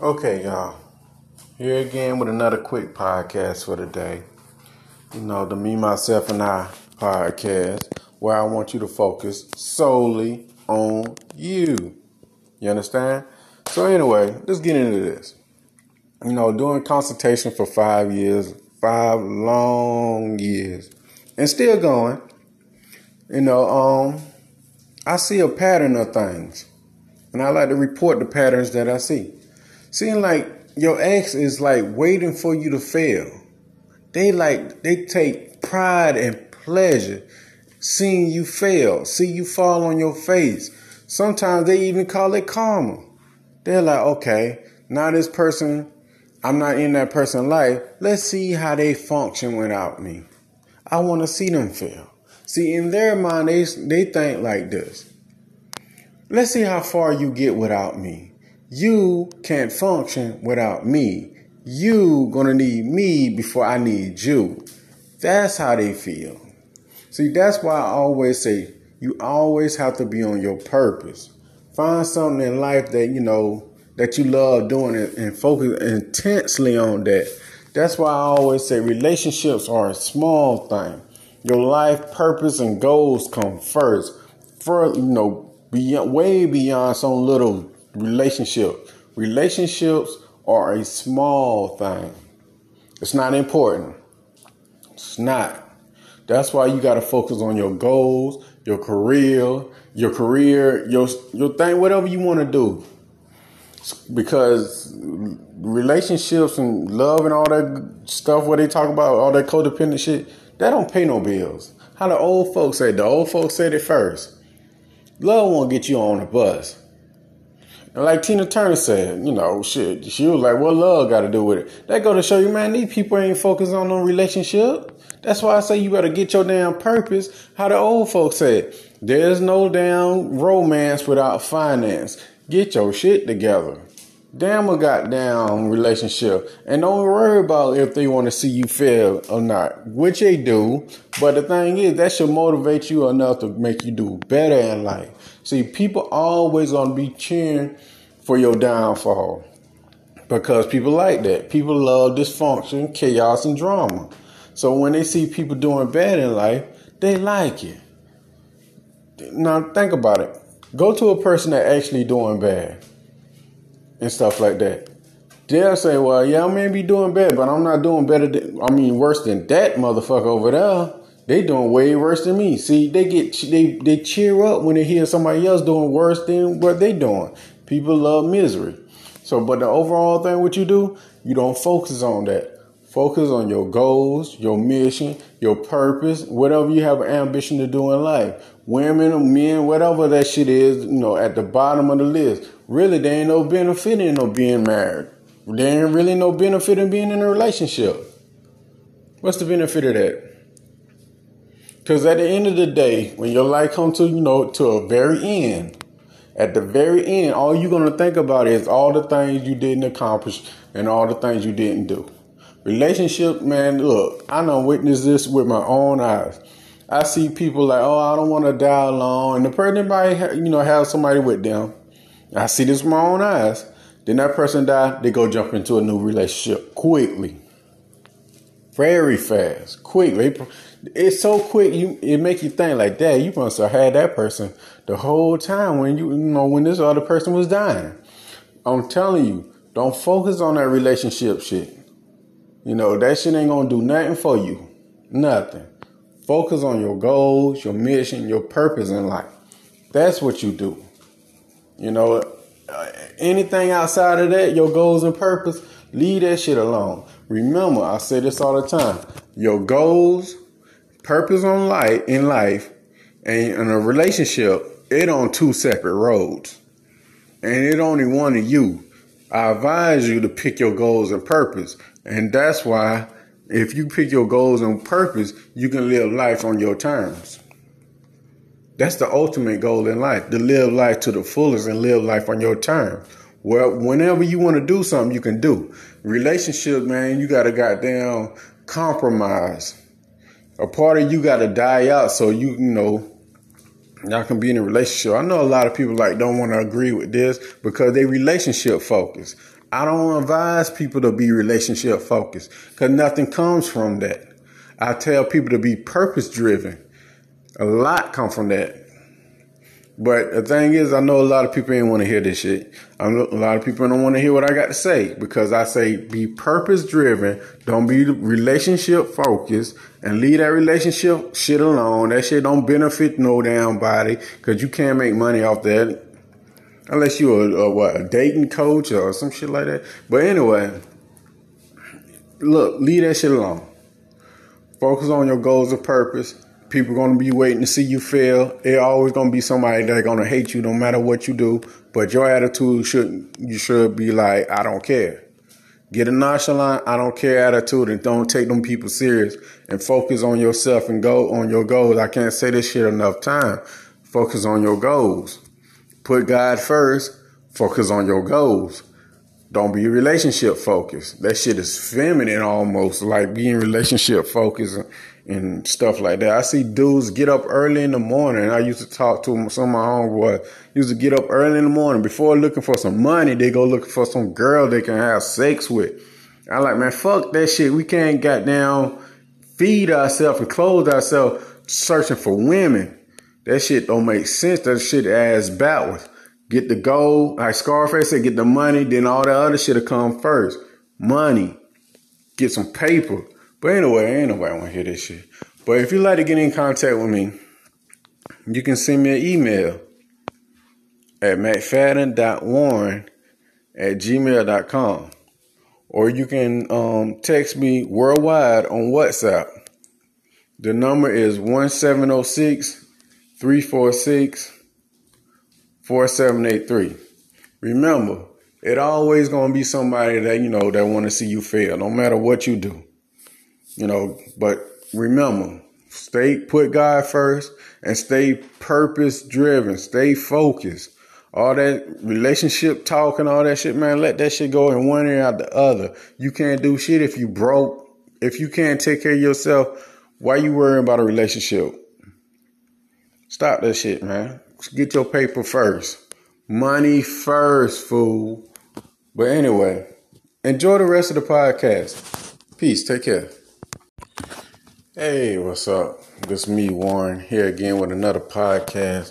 Okay, y'all. Here again with another quick podcast for the day. You know, the Me, Myself, and I podcast, where I want you to focus solely on you. You understand? So, anyway, let's get into this. You know, doing consultation for five years, five long years, and still going. You know, um, I see a pattern of things, and I like to report the patterns that I see. Seeing like your ex is like waiting for you to fail. They like they take pride and pleasure seeing you fail, see you fall on your face. Sometimes they even call it karma. They're like, okay, now this person, I'm not in that person's life. Let's see how they function without me. I want to see them fail. See, in their mind, they, they think like this. Let's see how far you get without me. You can't function without me. You gonna need me before I need you. That's how they feel. See, that's why I always say you always have to be on your purpose. Find something in life that you know that you love doing it and focus intensely on that. That's why I always say relationships are a small thing. Your life purpose and goals come first. For you know, beyond way beyond some little relationship. Relationships are a small thing. It's not important. It's not. That's why you got to focus on your goals, your career, your career, your your thing, whatever you want to do. Because relationships and love and all that stuff, what they talk about, all that codependent shit, that don't pay no bills. How the old folks say, the old folks said it first. Love won't get you on a bus. And like Tina Turner said, you know, shit, she was like, what love got to do with it? That go to show you, man, these people ain't focused on no relationship. That's why I say you better get your damn purpose. How the old folks said, there's no damn romance without finance. Get your shit together. Damn a goddamn relationship. And don't worry about if they want to see you fail or not, which they do. But the thing is, that should motivate you enough to make you do better in life. See, people always gonna be cheering for your downfall because people like that. People love dysfunction, chaos, and drama. So when they see people doing bad in life, they like it. Now think about it. Go to a person that actually doing bad and stuff like that. They'll say, "Well, yeah, I may be doing bad, but I'm not doing better. Than, I mean, worse than that motherfucker over there." They doing way worse than me. See, they get they they cheer up when they hear somebody else doing worse than what they doing. People love misery. So, but the overall thing, what you do, you don't focus on that. Focus on your goals, your mission, your purpose, whatever you have an ambition to do in life. Women or men, whatever that shit is, you know, at the bottom of the list. Really, there ain't no benefit in no being married. There ain't really no benefit in being in a relationship. What's the benefit of that? Because at the end of the day, when your life comes to, you know, to a very end, at the very end, all you're going to think about is all the things you didn't accomplish and all the things you didn't do. Relationship, man, look, I know witness this with my own eyes. I see people like, oh, I don't want to die alone. And the person might, you know, have somebody with them. I see this with my own eyes. Then that person die, they go jump into a new relationship quickly. Very fast, quickly it's so quick. You it make you think like that. You must have had that person the whole time when you you know when this other person was dying. I'm telling you, don't focus on that relationship shit. You know that shit ain't gonna do nothing for you. Nothing. Focus on your goals, your mission, your purpose in life. That's what you do. You know, uh, anything outside of that, your goals and purpose, leave that shit alone. Remember, I say this all the time. Your goals, purpose on life in life and in a relationship, it on two separate roads. And it only one of you. I advise you to pick your goals and purpose. And that's why if you pick your goals and purpose, you can live life on your terms. That's the ultimate goal in life, to live life to the fullest and live life on your terms. Well, whenever you want to do something, you can do. Relationship, man, you got to goddamn compromise a part of you got to die out so you you know Y'all can be in a relationship. I know a lot of people like don't want to agree with this because they relationship focused. I don't advise people to be relationship focused because nothing comes from that. I tell people to be purpose driven. A lot come from that. But the thing is, I know a lot of people ain't want to hear this shit. I know a lot of people don't want to hear what I got to say because I say be purpose driven. Don't be relationship focused and leave that relationship shit alone. That shit don't benefit no damn body because you can't make money off that unless you're a, what a dating coach or some shit like that. But anyway, look, leave that shit alone. Focus on your goals of purpose People gonna be waiting to see you fail. It always gonna be somebody that gonna hate you no matter what you do. But your attitude should you should be like, I don't care. Get a nonchalant, I don't care attitude and don't take them people serious and focus on yourself and go on your goals. I can't say this shit enough time. Focus on your goals. Put God first, focus on your goals. Don't be relationship focused. That shit is feminine almost, like being relationship focused and stuff like that. I see dudes get up early in the morning. I used to talk to some of my homeboys. Used to get up early in the morning before looking for some money. They go looking for some girl they can have sex with. I like, man, fuck that shit. We can't down feed ourselves and clothe ourselves searching for women. That shit don't make sense. That shit ass backwards. Get the gold, like Scarface said, get the money, then all the other shit'll come first. Money. Get some paper but anyway, ain't nobody want to hear this shit. But if you'd like to get in contact with me, you can send me an email at mcfadden.warren at gmail.com. Or you can um, text me worldwide on WhatsApp. The number is 1706 346 4783. Remember, it always gonna be somebody that you know that want to see you fail, no matter what you do. You know, but remember, stay put God first and stay purpose driven, stay focused. All that relationship talk and all that shit, man, let that shit go in one ear out the other. You can't do shit if you broke. If you can't take care of yourself, why you worrying about a relationship? Stop that shit, man. Get your paper first. Money first, fool. But anyway, enjoy the rest of the podcast. Peace. Take care. Hey, what's up? This me, Warren, here again with another podcast.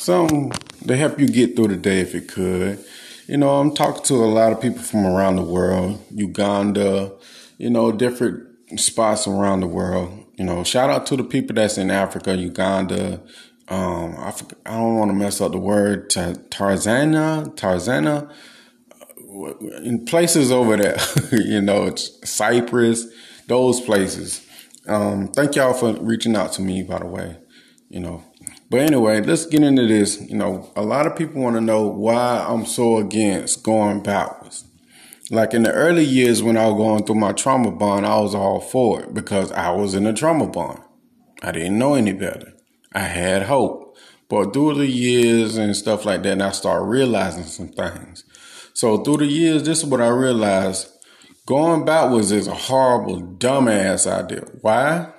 Something to help you get through the day if it could. You know, I'm talking to a lot of people from around the world, Uganda, you know, different spots around the world. You know, shout out to the people that's in Africa, Uganda. Um, I, I don't want to mess up the word, Tarzana, Tarzana, in places over there, you know, it's Cyprus, those places um, thank y'all for reaching out to me, by the way. You know, but anyway, let's get into this. You know, a lot of people want to know why I'm so against going backwards. Like in the early years when I was going through my trauma bond, I was all for it because I was in a trauma bond. I didn't know any better. I had hope. But through the years and stuff like that, and I started realizing some things. So through the years, this is what I realized Going backwards is a horrible, dumbass idea. Why?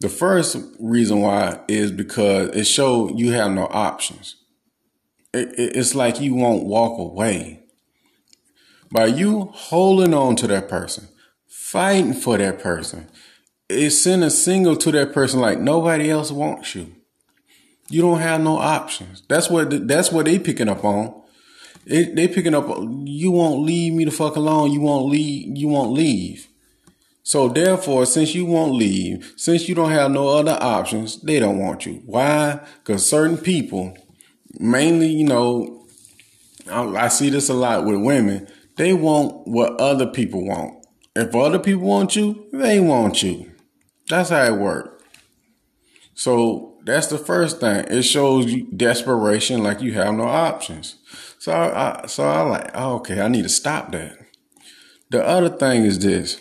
The first reason why is because it shows you have no options. It, it, it's like you won't walk away. By you holding on to that person, fighting for that person, it send a signal to that person like nobody else wants you. You don't have no options. That's what that's what they picking up on. It, they picking up. You won't leave me the fuck alone. You won't leave. You won't leave. So therefore, since you won't leave, since you don't have no other options, they don't want you. Why? Because certain people, mainly, you know, I, I see this a lot with women. They want what other people want. If other people want you, they want you. That's how it worked. So that's the first thing. It shows you desperation, like you have no options. So I, so I like, oh, okay, I need to stop that. The other thing is this.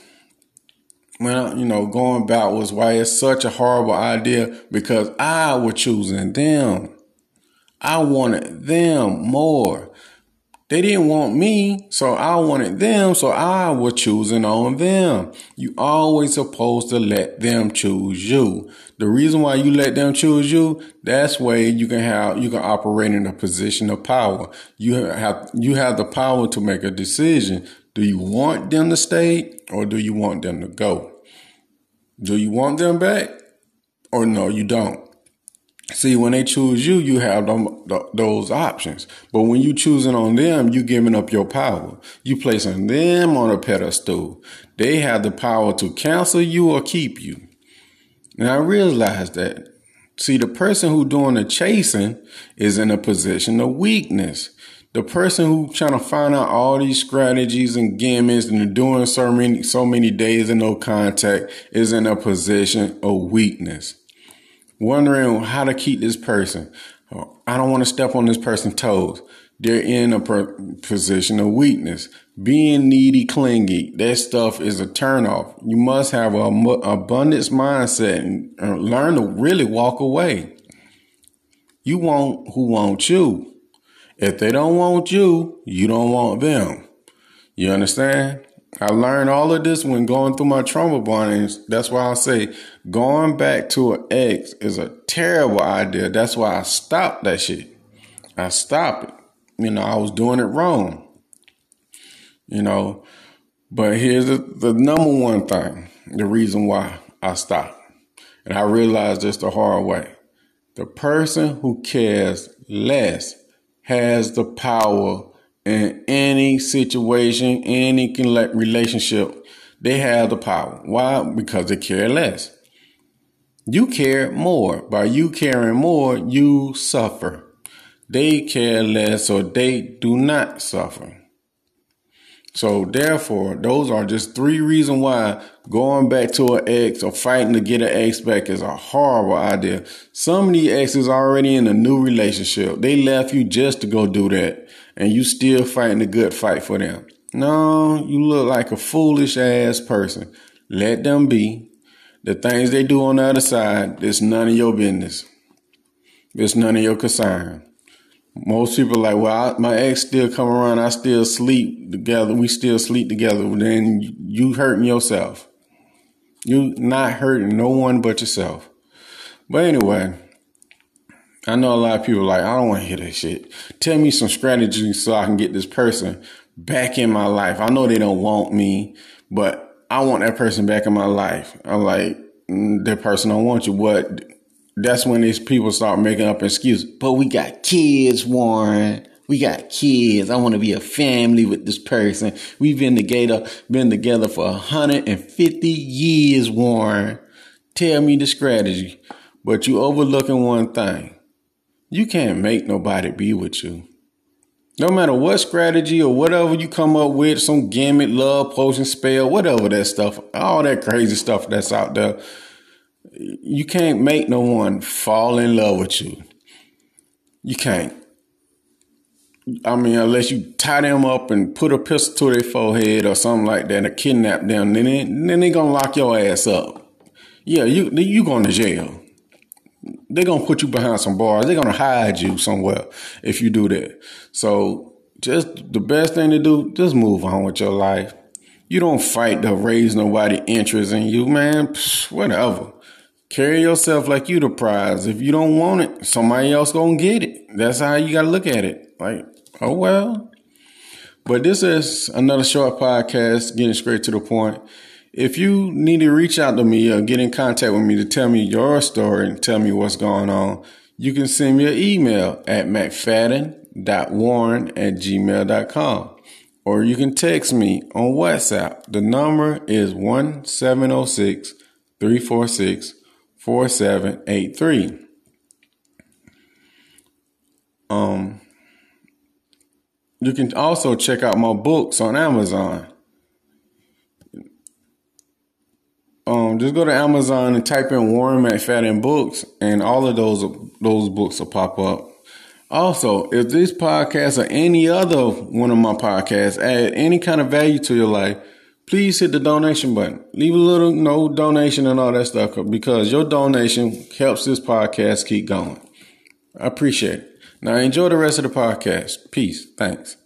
I, you know, going back was why it's such a horrible idea because I was choosing them. I wanted them more. They didn't want me, so I wanted them, so I was choosing on them. You always supposed to let them choose you. The reason why you let them choose you, that's way you can have you can operate in a position of power. You have you have the power to make a decision. Do you want them to stay or do you want them to go? Do you want them back or no, you don't? See, when they choose you, you have them, those options. But when you choosing on them, you giving up your power. You placing them on a pedestal. They have the power to cancel you or keep you. And I realize that. See, the person who doing the chasing is in a position of weakness. The person who trying to find out all these strategies and gimmicks and doing so many so many days in no contact is in a position of weakness wondering how to keep this person. I don't want to step on this person's toes. They're in a per- position of weakness. Being needy, clingy, that stuff is a turnoff. You must have an abundance mindset and learn to really walk away. You want who wants you. If they don't want you, you don't want them. You understand? I learned all of this when going through my trauma bondings. That's why I say going back to an ex is a terrible idea. That's why I stopped that shit. I stopped it. You know, I was doing it wrong. You know, but here's the, the number one thing, the reason why I stopped. And I realized this the hard way. The person who cares less has the power in any situation, any relationship, they have the power. Why? Because they care less. You care more. By you caring more, you suffer. They care less or they do not suffer. So therefore, those are just three reasons why going back to an ex or fighting to get an ex back is a horrible idea. Some of these exes are already in a new relationship. They left you just to go do that and you still fighting a good fight for them. No, you look like a foolish ass person. Let them be. The things they do on the other side, it's none of your business. It's none of your concern. Most people like, well, I, my ex still come around. I still sleep together. We still sleep together. Then you hurting yourself. You not hurting no one but yourself. But anyway, I know a lot of people like, I don't want to hear that shit. Tell me some strategies so I can get this person back in my life. I know they don't want me, but I want that person back in my life. I'm like, mm, that person don't want you. What? That's when these people start making up excuses. But we got kids, Warren. We got kids. I want to be a family with this person. We've been together, been together for 150 years, Warren. Tell me the strategy. But you overlooking one thing. You can't make nobody be with you. No matter what strategy or whatever you come up with, some gimmick, love, potion, spell, whatever that stuff, all that crazy stuff that's out there, you can't make no one fall in love with you. You can't. I mean, unless you tie them up and put a pistol to their forehead or something like that, or kidnap them, then they, then they gonna lock your ass up. Yeah, you you going to jail they're gonna put you behind some bars. They're gonna hide you somewhere if you do that. So just the best thing to do, just move on with your life. You don't fight to raise nobody interest in you, man. Psh, whatever. Carry yourself like you the prize. If you don't want it, somebody else gonna get it. That's how you gotta look at it. Like, oh well. But this is another short podcast, getting straight to the point. If you need to reach out to me or get in contact with me to tell me your story and tell me what's going on, you can send me an email at mcfadden.warren at gmail.com or you can text me on WhatsApp. The number is 1706 346 4783. Um, you can also check out my books on Amazon. Um, just go to Amazon and type in Warren McFadden books, and all of those those books will pop up. Also, if this podcast or any other one of my podcasts add any kind of value to your life, please hit the donation button. Leave a little no donation and all that stuff because your donation helps this podcast keep going. I appreciate it. Now enjoy the rest of the podcast. Peace. Thanks.